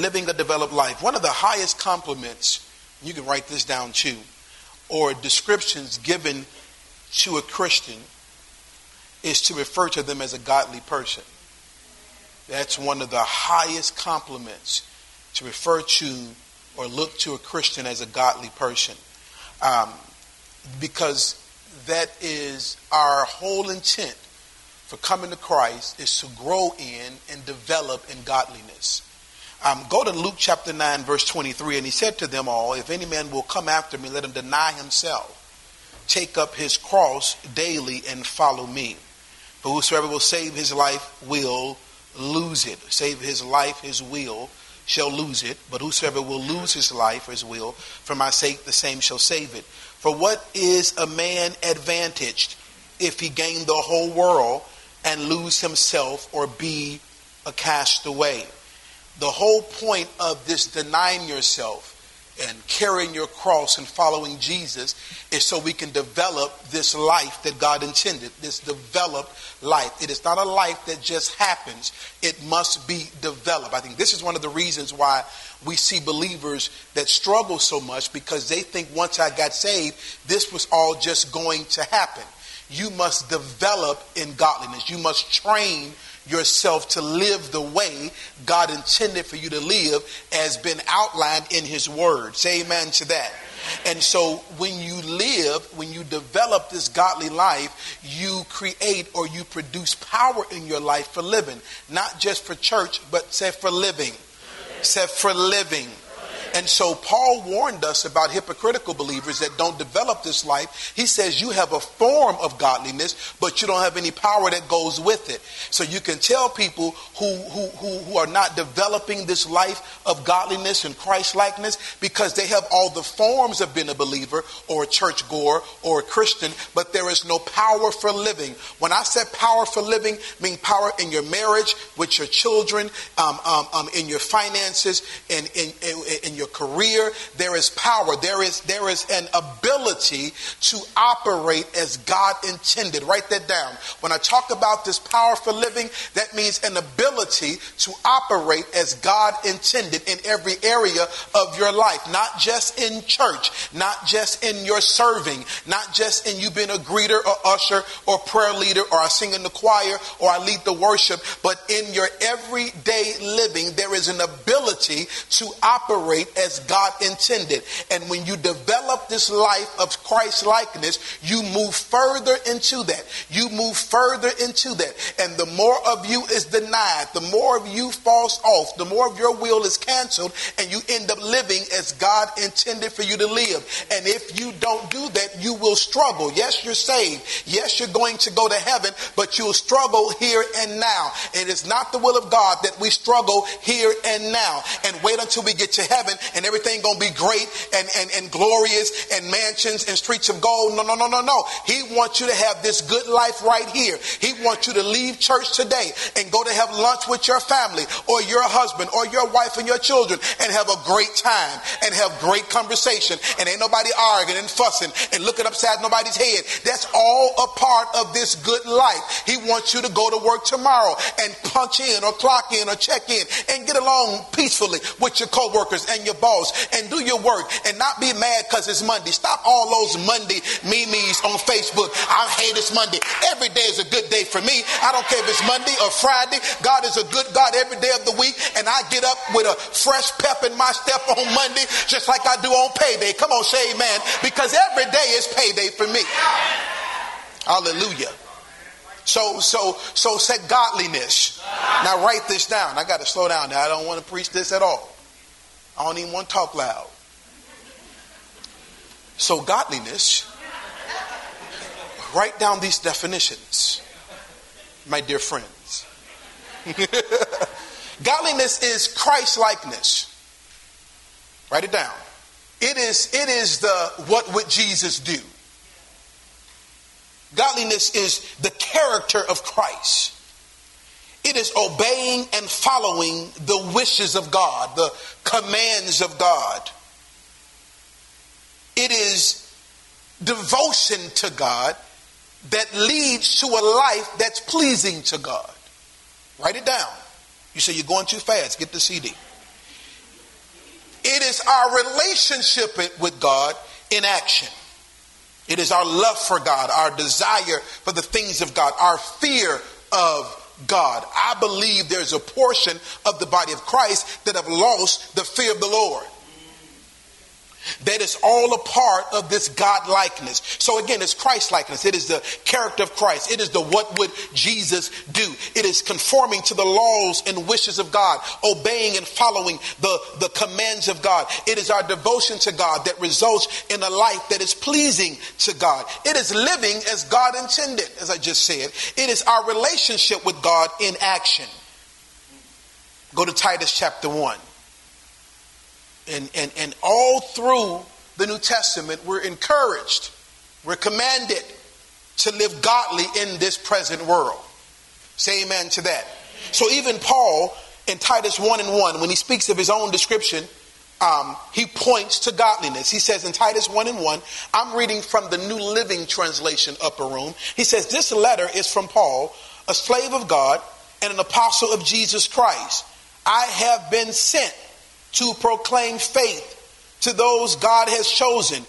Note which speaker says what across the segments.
Speaker 1: living a developed life. One of the highest compliments, you can write this down too, or descriptions given to a Christian is to refer to them as a godly person. That's one of the highest compliments to refer to or look to a Christian as a godly person. Um, because that is our whole intent for coming to Christ is to grow in and develop in godliness. Um, go to Luke chapter 9, verse 23, and he said to them all, If any man will come after me, let him deny himself, take up his cross daily, and follow me. For whosoever will save his life will lose it. Save his life, his will, shall lose it. But whosoever will lose his life his will, for my sake, the same shall save it. For what is a man advantaged if he gain the whole world and lose himself or be a castaway? The whole point of this denying yourself and carrying your cross and following Jesus is so we can develop this life that God intended, this developed life. It is not a life that just happens, it must be developed. I think this is one of the reasons why we see believers that struggle so much because they think once I got saved, this was all just going to happen. You must develop in godliness, you must train yourself to live the way God intended for you to live as been outlined in his word. Say amen to that. And so when you live, when you develop this godly life, you create or you produce power in your life for living. Not just for church, but say for living. Say for living. And so Paul warned us about hypocritical believers that don't develop this life. He says you have a form of godliness, but you don't have any power that goes with it. So you can tell people who, who, who, who are not developing this life of godliness and Christ likeness because they have all the forms of being a believer or a church goer or a Christian, but there is no power for living. When I said power for living, mean power in your marriage, with your children, um, um, um, in your finances, and in, in, in your your career. There is power. There is, there is an ability to operate as God intended. Write that down. When I talk about this power for living, that means an ability to operate as God intended in every area of your life, not just in church, not just in your serving, not just in you being a greeter or usher or prayer leader or I sing in the choir or I lead the worship, but in your everyday living, there is an ability to operate as God intended. And when you develop this life of Christ likeness, you move further into that. You move further into that. And the more of you is denied, the more of you falls off, the more of your will is canceled, and you end up living as God intended for you to live. And if you don't do that, you will struggle. Yes, you're saved. Yes, you're going to go to heaven, but you'll struggle here and now. It is not the will of God that we struggle here and now and wait until we get to heaven and everything gonna be great and, and, and glorious and mansions and streets of gold. No, no, no, no, no. He wants you to have this good life right here. He wants you to leave church today and go to have lunch with your family or your husband or your wife and your children and have a great time and have great conversation and ain't nobody arguing and fussing and looking upside nobody's head. That's all a part of this good life. He wants you to go to work tomorrow and punch in or clock in or check in and get along peacefully with your coworkers and your your boss and do your work and not be mad because it's Monday. Stop all those Monday memes on Facebook. I hate it's Monday. Every day is a good day for me. I don't care if it's Monday or Friday. God is a good God every day of the week. And I get up with a fresh pep in my step on Monday, just like I do on payday. Come on, say amen. Because every day is payday for me. Hallelujah. So, so, so say godliness. Now write this down. I got to slow down now. I don't want to preach this at all. I don't even want to talk loud. So, godliness, write down these definitions, my dear friends. godliness is Christ likeness. Write it down. It is, it is the what would Jesus do? Godliness is the character of Christ. It is obeying and following the wishes of God, the commands of God. It is devotion to God that leads to a life that's pleasing to God. Write it down. You say you're going too fast, get the CD. It is our relationship with God in action. It is our love for God, our desire for the things of God, our fear of God. I believe there's a portion of the body of Christ that have lost the fear of the Lord. That is all a part of this God likeness. So again, it's Christ likeness. It is the character of Christ. It is the what would Jesus do. It is conforming to the laws and wishes of God, obeying and following the, the commands of God. It is our devotion to God that results in a life that is pleasing to God. It is living as God intended, as I just said. It is our relationship with God in action. Go to Titus chapter 1 and, and, and all through the New Testament, we're encouraged, we're commanded to live godly in this present world. Say amen to that. So even Paul in Titus 1 and 1, when he speaks of his own description, um, he points to godliness. He says in Titus 1 and 1, I'm reading from the New Living Translation, upper room. He says, This letter is from Paul, a slave of God and an apostle of Jesus Christ. I have been sent to proclaim faith to those God has chosen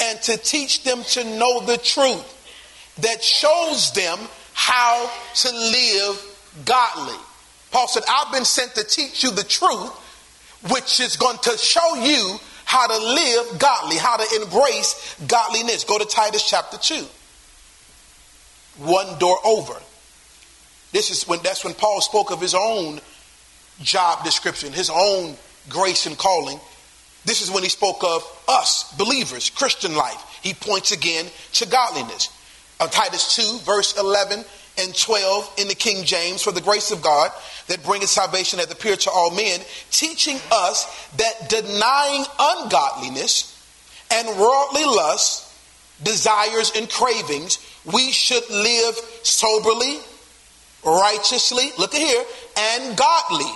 Speaker 1: and to teach them to know the truth that shows them how to live godly. Paul said, I've been sent to teach you the truth, which is going to show you how to live godly, how to embrace godliness. Go to Titus chapter 2. One door over. This is when that's when Paul spoke of his own job description, his own grace and calling. This is when he spoke of us, believers, Christian life. He points again to godliness. Of Titus 2, verse 11 and 12 in the King James, for the grace of God that bringeth salvation hath appeared to all men, teaching us that denying ungodliness and worldly lusts, desires, and cravings, we should live soberly, righteously, look at here, and godly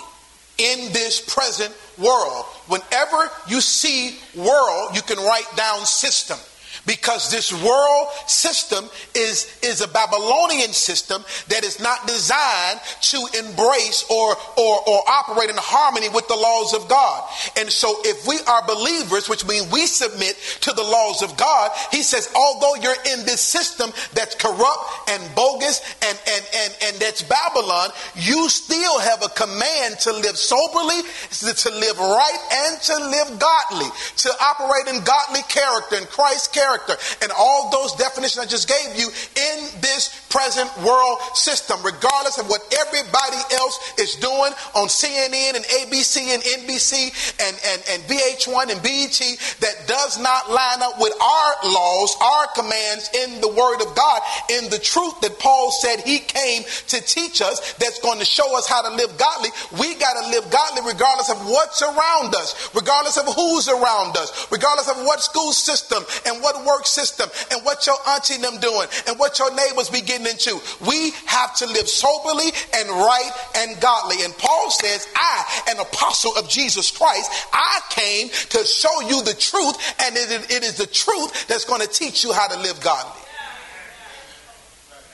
Speaker 1: in this present world. Whenever you see world, you can write down system because this world system is, is a Babylonian system that is not designed to embrace or, or, or operate in harmony with the laws of God. And so if we are believers, which means we submit to the laws of God, he says, although you're in this system that's corrupt and bogus and, and, and, and that's Babylon, you still have a command to live soberly, to live right, and to live godly, to operate in godly character and Christ's character character, and all those definitions I just gave you in this present world system, regardless of what everybody else is doing on CNN and ABC and NBC and, and, and VH1 and BET that does not line up with our laws, our commands in the Word of God, in the truth that Paul said he came to teach us that's going to show us how to live godly. We got to live godly regardless of what's around us, regardless of who's around us, regardless of what school system and what work system and what your auntie them doing and what your neighbors be getting into. We have to live soberly and right and godly. And Paul says, I, an apostle of Jesus Christ, I came to show you the truth, and it, it is the truth that's going to teach you how to live godly.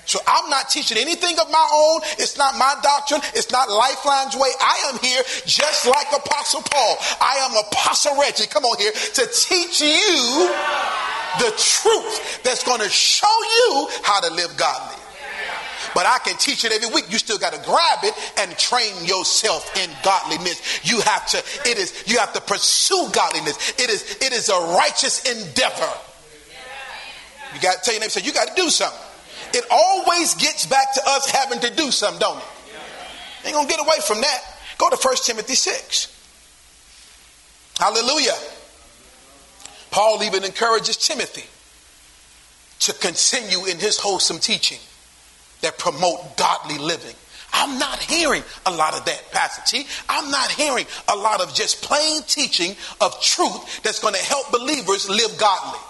Speaker 1: So I'm not teaching anything of my own. It's not my doctrine. It's not Lifeline's way. I am here just like Apostle Paul. I am Apostle Reggie. Come on here to teach you the truth that's going to show you how to live godly. But I can teach it every week. You still got to grab it and train yourself in godliness. You have to, it is, you have to pursue godliness. It is, it is a righteous endeavor. You got to tell your neighbor, say, you got to do something. It always gets back to us having to do something, don't it? Ain't gonna get away from that. Go to 1 Timothy 6. Hallelujah. Paul even encourages Timothy to continue in his wholesome teaching that promote godly living. I'm not hearing a lot of that, Pastor T. I'm not hearing a lot of just plain teaching of truth that's going to help believers live godly.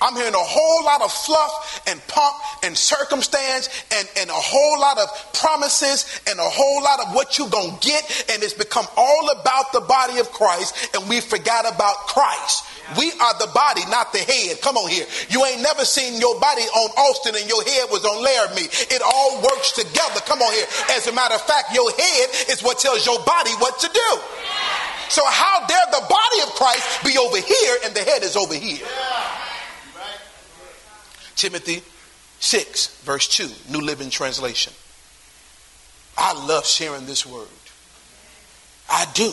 Speaker 1: I'm hearing a whole lot of fluff and pomp and circumstance and, and a whole lot of promises and a whole lot of what you're going to get. And it's become all about the body of Christ and we forgot about Christ. We are the body, not the head. Come on here. You ain't never seen your body on Austin and your head was on Laramie. It all works together. Come on here. As a matter of fact, your head is what tells your body what to do. So how dare the body of Christ be over here and the head is over here? Timothy 6, verse 2, New Living Translation. I love sharing this word. I do.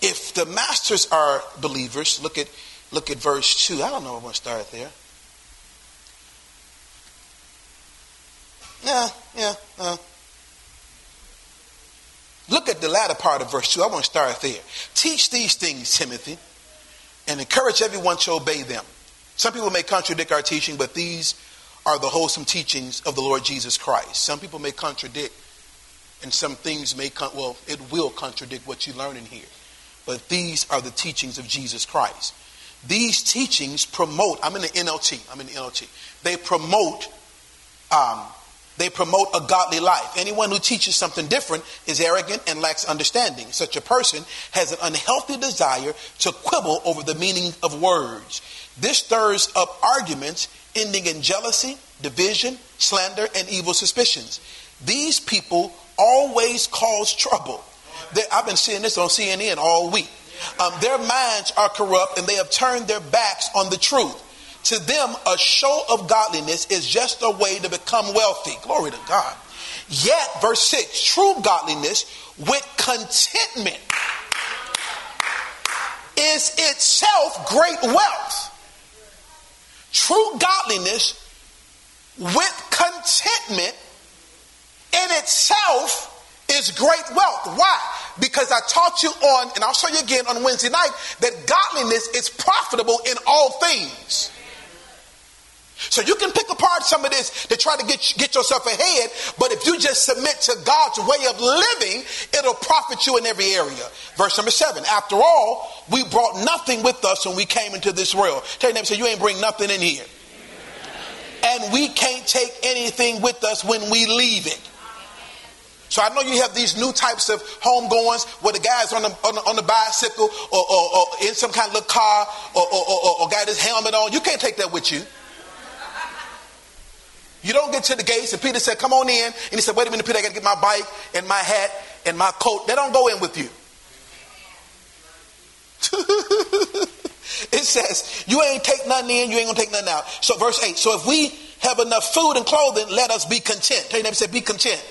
Speaker 1: If the masters are believers, look at look at verse 2. I don't know if I'm going to start there. Yeah, yeah, uh. Look at the latter part of verse 2. I want to start there. Teach these things, Timothy, and encourage everyone to obey them. Some people may contradict our teaching, but these are the wholesome teachings of the Lord Jesus Christ. Some people may contradict, and some things may, well, it will contradict what you learn in here. But these are the teachings of Jesus Christ. These teachings promote, I'm in the NLT, I'm in the NLT. They promote um, they promote a godly life. Anyone who teaches something different is arrogant and lacks understanding. Such a person has an unhealthy desire to quibble over the meaning of words. This stirs up arguments ending in jealousy, division, slander, and evil suspicions. These people always cause trouble. They, I've been seeing this on CNN all week. Um, their minds are corrupt and they have turned their backs on the truth. To them, a show of godliness is just a way to become wealthy. Glory to God. Yet, verse 6 true godliness with contentment is itself great wealth. True godliness with contentment in itself is great wealth. Why? Because I taught you on, and I'll show you again on Wednesday night, that godliness is profitable in all things. So you can pick apart some of this to try to get, get yourself ahead, but if you just submit to God's way of living, it'll profit you in every area. Verse number seven. After all, we brought nothing with us when we came into this world. Tell your neighbor, say, you ain't bring nothing in here. And we can't take anything with us when we leave it. So I know you have these new types of homegoings where the guy's on the, on the, on the bicycle or, or, or, in some kind of little car or, or, or got his helmet on. You can't take that with you. You don't get to the gates, and Peter said, Come on in. And he said, Wait a minute, Peter, I got to get my bike and my hat and my coat. They don't go in with you. it says, You ain't take nothing in, you ain't gonna take nothing out. So, verse 8 So if we have enough food and clothing, let us be content. Tell your neighbor, say, Be content.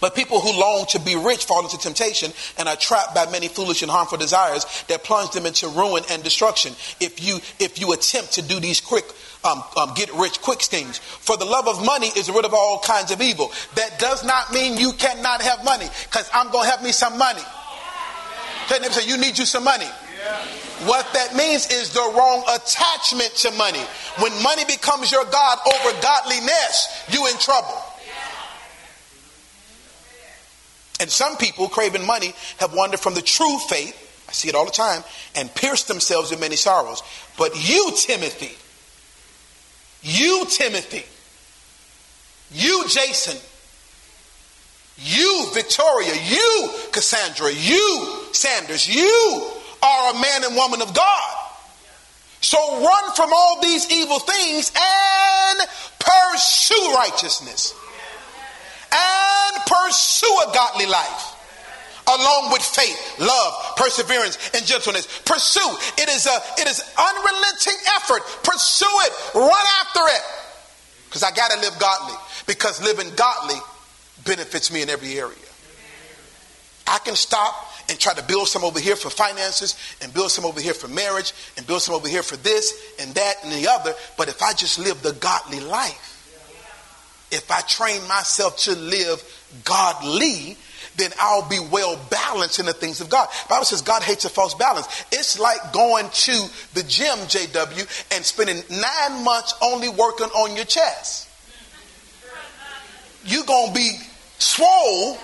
Speaker 1: But people who long to be rich fall into temptation and are trapped by many foolish and harmful desires that plunge them into ruin and destruction. If you if you attempt to do these quick um, um, get rich quick schemes, for the love of money is root of all kinds of evil. That does not mean you cannot have money, because I'm going to have me some money. Tell them, say, you need you some money. What that means is the wrong attachment to money. When money becomes your God over godliness, you in trouble. And some people craving money have wandered from the true faith, I see it all the time, and pierced themselves in many sorrows. But you, Timothy, you, Timothy, you, Jason, you, Victoria, you, Cassandra, you, Sanders, you are a man and woman of God. So run from all these evil things and pursue righteousness and pursue a godly life along with faith, love, perseverance, and gentleness. Pursue. It is a it is unrelenting effort. Pursue it. Run after it. Because I gotta live godly. Because living godly benefits me in every area. I can stop and try to build some over here for finances and build some over here for marriage and build some over here for this and that and the other. But if I just live the godly life, if I train myself to live godly, then I'll be well balanced in the things of God. The Bible says God hates a false balance. It's like going to the gym, JW, and spending nine months only working on your chest. You're going to be swole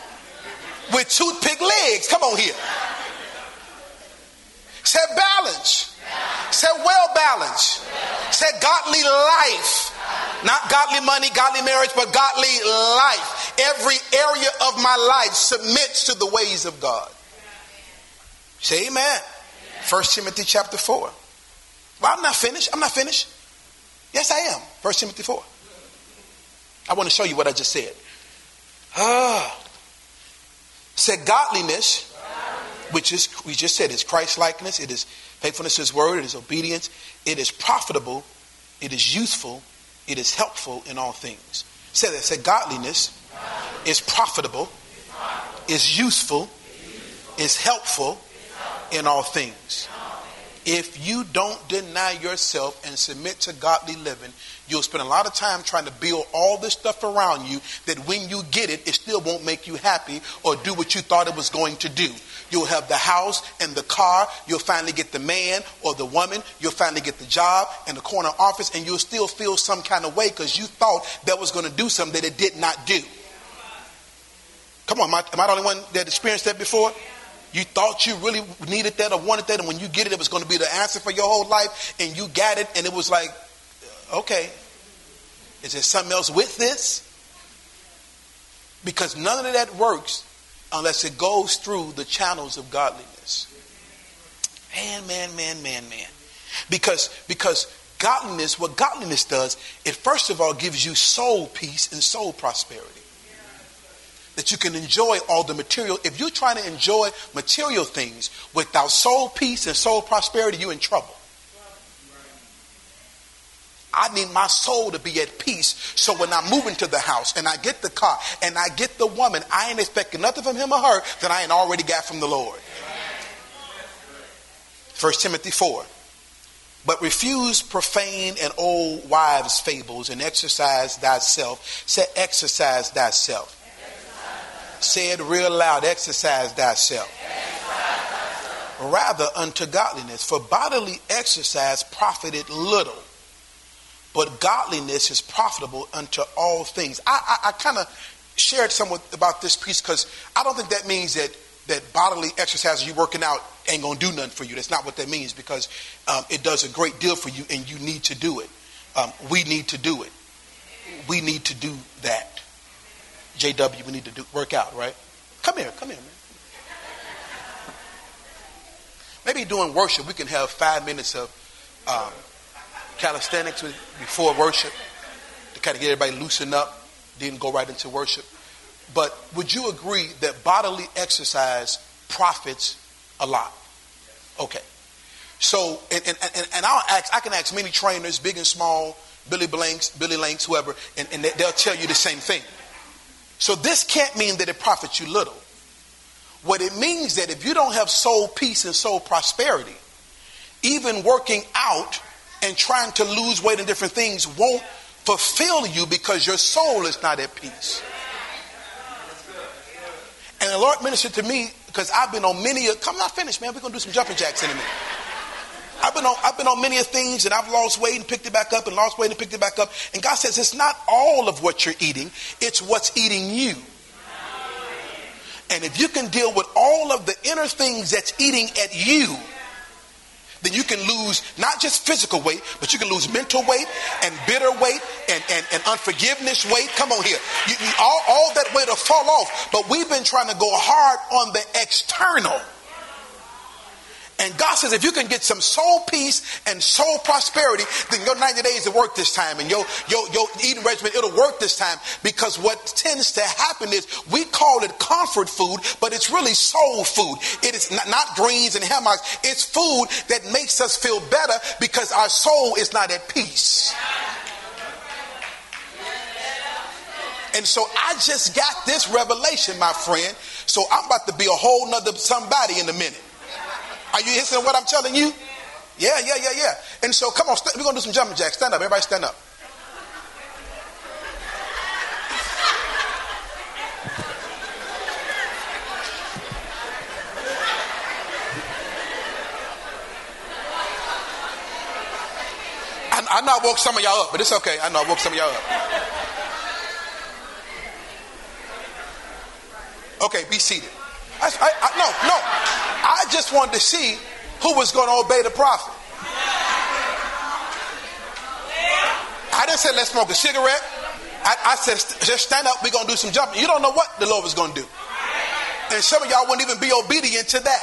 Speaker 1: with toothpick legs. Come on here. Say balance. Say well balanced. Say godly life. Not godly money, godly marriage, but godly life. Every area of my life submits to the ways of God. Say amen. First Timothy chapter 4. Well, I'm not finished. I'm not finished. Yes, I am. First Timothy 4. I want to show you what I just said. Ah. Said godliness which is, we just said, is Christ likeness, it is faithfulness to his word, it is obedience, it is profitable, it is useful, it is helpful in all things. Say that, say godliness is profitable, is useful, is helpful in all things. If you don't deny yourself and submit to godly living, you'll spend a lot of time trying to build all this stuff around you that when you get it, it still won't make you happy or do what you thought it was going to do. You'll have the house and the car. You'll finally get the man or the woman. You'll finally get the job and the corner office, and you'll still feel some kind of way because you thought that was going to do something that it did not do. Come on, am I, am I the only one that experienced that before? You thought you really needed that or wanted that, and when you get it, it was going to be the answer for your whole life, and you got it, and it was like, okay, is there something else with this? Because none of that works unless it goes through the channels of godliness. Man, man, man, man, man. Because because godliness, what godliness does, it first of all gives you soul peace and soul prosperity that you can enjoy all the material. If you're trying to enjoy material things without soul peace and soul prosperity, you're in trouble. I need my soul to be at peace. So when I move into the house and I get the car and I get the woman, I ain't expecting nothing from him or her that I ain't already got from the Lord. First Timothy 4. But refuse profane and old wives' fables and exercise thyself. Say, exercise thyself Say it real loud exercise thyself. Rather unto godliness. For bodily exercise profited little, but godliness is profitable unto all things. I, I, I kind of shared somewhat about this piece because I don't think that means that that bodily exercise you working out ain't gonna do nothing for you. That's not what that means because um, it does a great deal for you and you need to do it. Um, we need to do it. We need to do that. JW, we need to do, work out, right? Come here, come here, man. Maybe during worship, we can have five minutes of um, calisthenics before worship to kind of get everybody loosened up, then go right into worship. But would you agree that bodily exercise profits a lot? Okay. So, and, and, and, and I'll ask, I can ask many trainers, big and small, Billy Blanks, Billy Lanks, whoever, and, and they'll tell you the same thing. So this can't mean that it profits you little. What it means that if you don't have soul peace and soul prosperity, even working out and trying to lose weight and different things won't fulfill you because your soul is not at peace. And the Lord ministered to me because I've been on many. A, come not finish, man. We're gonna do some jumping jacks in a minute. I've been on I've been on many of things and I've lost weight and picked it back up and lost weight and picked it back up. And God says it's not all of what you're eating, it's what's eating you. And if you can deal with all of the inner things that's eating at you, then you can lose not just physical weight, but you can lose mental weight and bitter weight and, and, and unforgiveness weight. Come on here. You, you, all, all that weight will fall off. But we've been trying to go hard on the external. And God says, if you can get some soul peace and soul prosperity, then your 90 days will work this time and your, your, your eating regimen, it'll work this time. Because what tends to happen is we call it comfort food, but it's really soul food. It is not, not greens and hammocks. It's food that makes us feel better because our soul is not at peace. And so I just got this revelation, my friend. So I'm about to be a whole nother somebody in a minute. Are you listening to what I'm telling you? Yeah, yeah, yeah, yeah. And so, come on, st- we're going to do some jumping jacks. Stand up. Everybody stand up. I know I woke some of y'all up, but it's okay. I know I woke some of y'all up. Okay, be seated. I, I, I, no, no. I just wanted to see who was going to obey the prophet. I didn't say let's smoke a cigarette. I, I said just stand up. We're going to do some jumping. You don't know what the Lord was going to do. And some of y'all wouldn't even be obedient to that.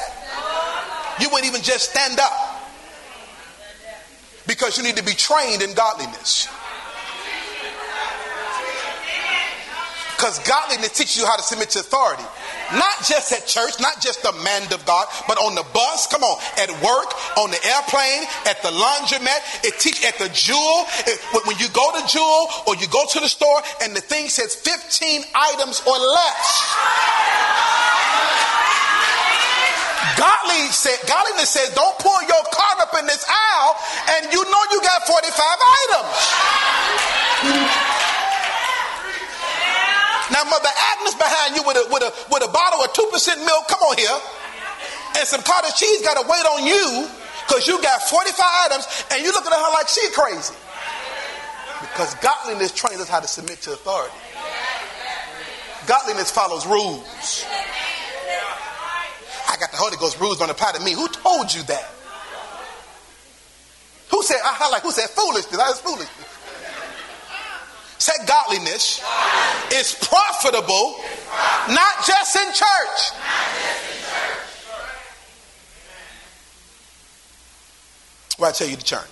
Speaker 1: You wouldn't even just stand up. Because you need to be trained in godliness. Because godliness teaches you how to submit to authority. Not just at church, not just the man of God, but on the bus, come on, at work, on the airplane, at the laundromat, it teach at the jewel. It, when you go to jewel or you go to the store and the thing says 15 items or less. Godly said, godliness says, don't pull your cart up in this aisle and you know you got 45 items. Now, Mother Agnes behind you with a, with a, with a bottle of 2% milk, come on here, and some cottage cheese got to wait on you because you got 45 items and you looking at her like she crazy. Because godliness trains us how to submit to authority. Godliness follows rules. I got the Holy Ghost rules on the part of me. Who told you that? Who said, I like, who said foolishness? That is foolishness. Say godliness is profitable, not just in church. Well, I tell you to turn.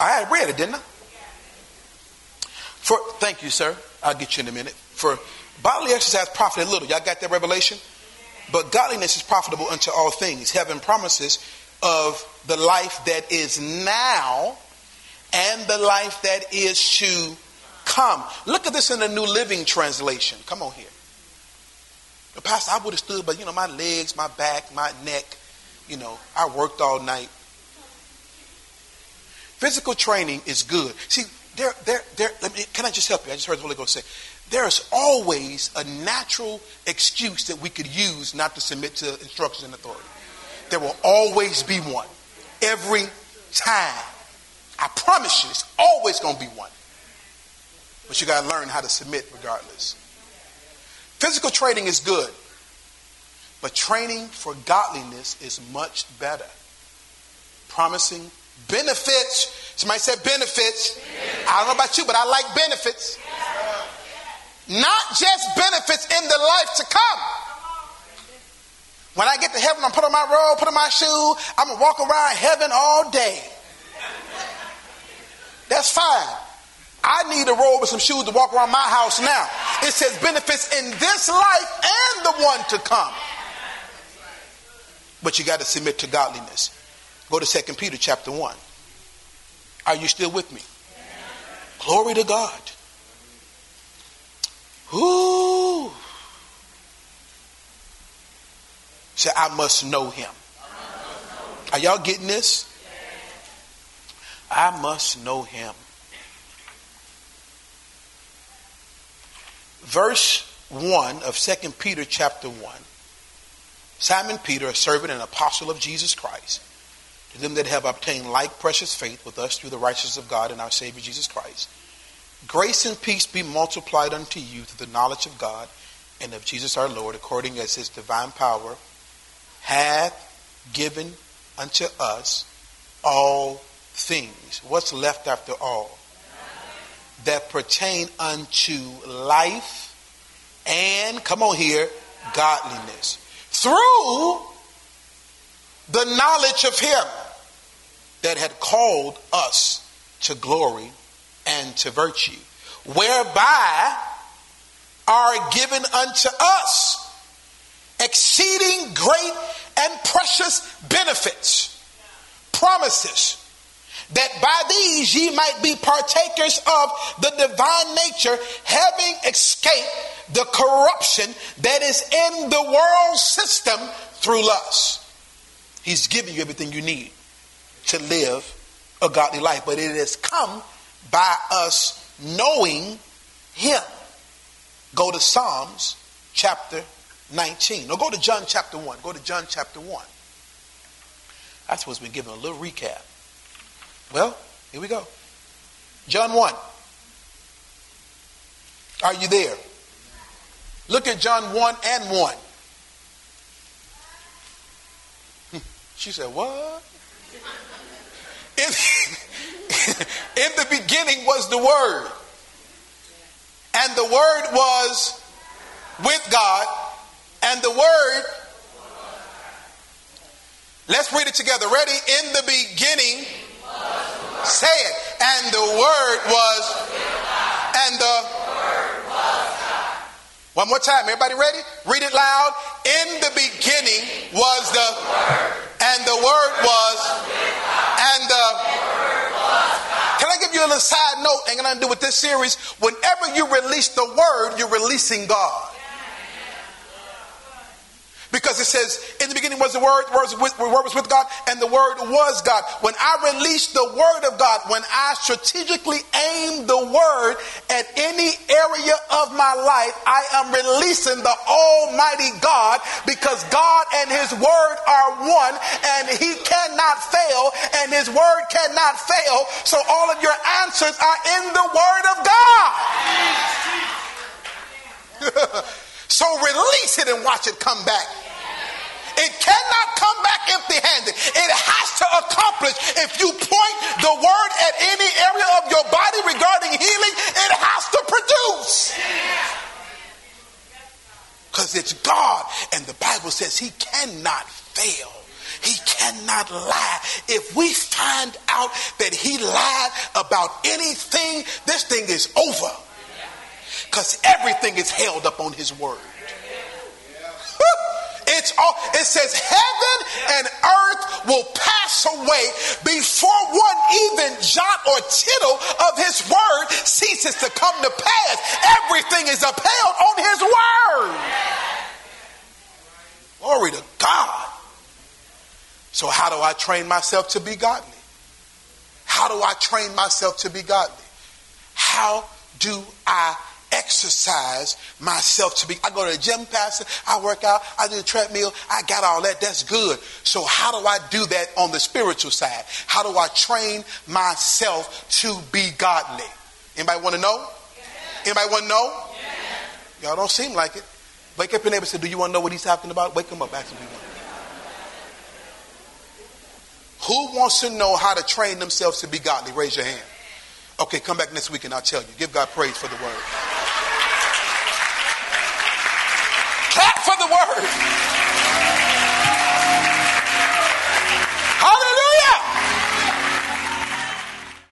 Speaker 1: I had read it, didn't I? For thank you, sir. I'll get you in a minute. For bodily exercise profited little. Y'all got that revelation? But godliness is profitable unto all things. Heaven promises of the life that is now and the life that is to come. Look at this in the New Living Translation. Come on here. The pastor, I would have stood, but you know, my legs, my back, my neck, you know, I worked all night. Physical training is good. See, there, there, there, let me, can I just help you? I just heard the Holy Ghost say, there's always a natural excuse that we could use not to submit to instructions and authority. There will always be one. Every time. I promise you, it's always going to be one. But you got to learn how to submit regardless. Physical training is good, but training for godliness is much better. Promising benefits. Somebody said benefits. I don't know about you, but I like benefits. Not just benefits in the life to come. When I get to heaven, I'm put on my robe, put on my shoe. I'm gonna walk around heaven all day. That's fine. I need a robe and some shoes to walk around my house now. It says benefits in this life and the one to come. But you got to submit to godliness. Go to 2 Peter chapter 1. Are you still with me? Glory to God. Ooh. Say, I must know him. Are y'all getting this? I must know him. Verse 1 of 2 Peter chapter 1. Simon Peter, a servant and apostle of Jesus Christ, to them that have obtained like precious faith with us through the righteousness of God and our Savior Jesus Christ. Grace and peace be multiplied unto you through the knowledge of God and of Jesus our Lord, according as his divine power hath given unto us all things. What's left after all? That pertain unto life and, come on here, godliness. Through the knowledge of Him that had called us to glory and to virtue, whereby are given unto us exceeding great and precious benefits, promises that by these ye might be partakers of the divine nature, having escaped the corruption that is in the world system through lust. He's giving you everything you need to live a godly life, but it has come by us knowing Him. Go to Psalms chapter 19. Or go to John chapter 1. Go to John chapter 1. That's what's been giving a little recap. Well, here we go. John 1. Are you there? Look at John 1 and 1. Hmm. She said, What? In, in the beginning was the Word, and the Word was with God, and the Word. Let's read it together. Ready? In the beginning Say it. And the word was, and the One more time. Everybody ready? Read it loud. In the beginning was the and the word was and the Can I give you a little side note? Ain't gonna do with this series. Whenever you release the word, you're releasing God. Because it says, in the beginning was the Word, the Word was, with, the Word was with God, and the Word was God. When I release the Word of God, when I strategically aim the Word at any area of my life, I am releasing the Almighty God because God and His Word are one, and He cannot fail, and His Word cannot fail. So all of your answers are in the Word of God. so release it and watch it come back. It cannot come back empty handed. It has to accomplish. If you point the word at any area of your body regarding healing, it has to produce. Because it's God. And the Bible says he cannot fail. He cannot lie. If we find out that he lied about anything, this thing is over. Because everything is held up on his word. It's all, it says heaven and earth will pass away before one even jot or tittle of his word ceases to come to pass. Everything is upheld on his word. Glory to God. So, how do I train myself to be godly? How do I train myself to be godly? How do I exercise myself to be. I go to the gym, pastor. I work out. I do the treadmill. I got all that. That's good. So how do I do that on the spiritual side? How do I train myself to be godly? Anybody want to know? Anybody want to know? Y'all don't seem like it. Wake up your neighbor and say, Do you want to know what he's talking about? Wake him up. Ask him Who wants to know how to train themselves to be godly? Raise your hand. Okay, come back next week and I'll tell you. Give God praise for the word. For the Word.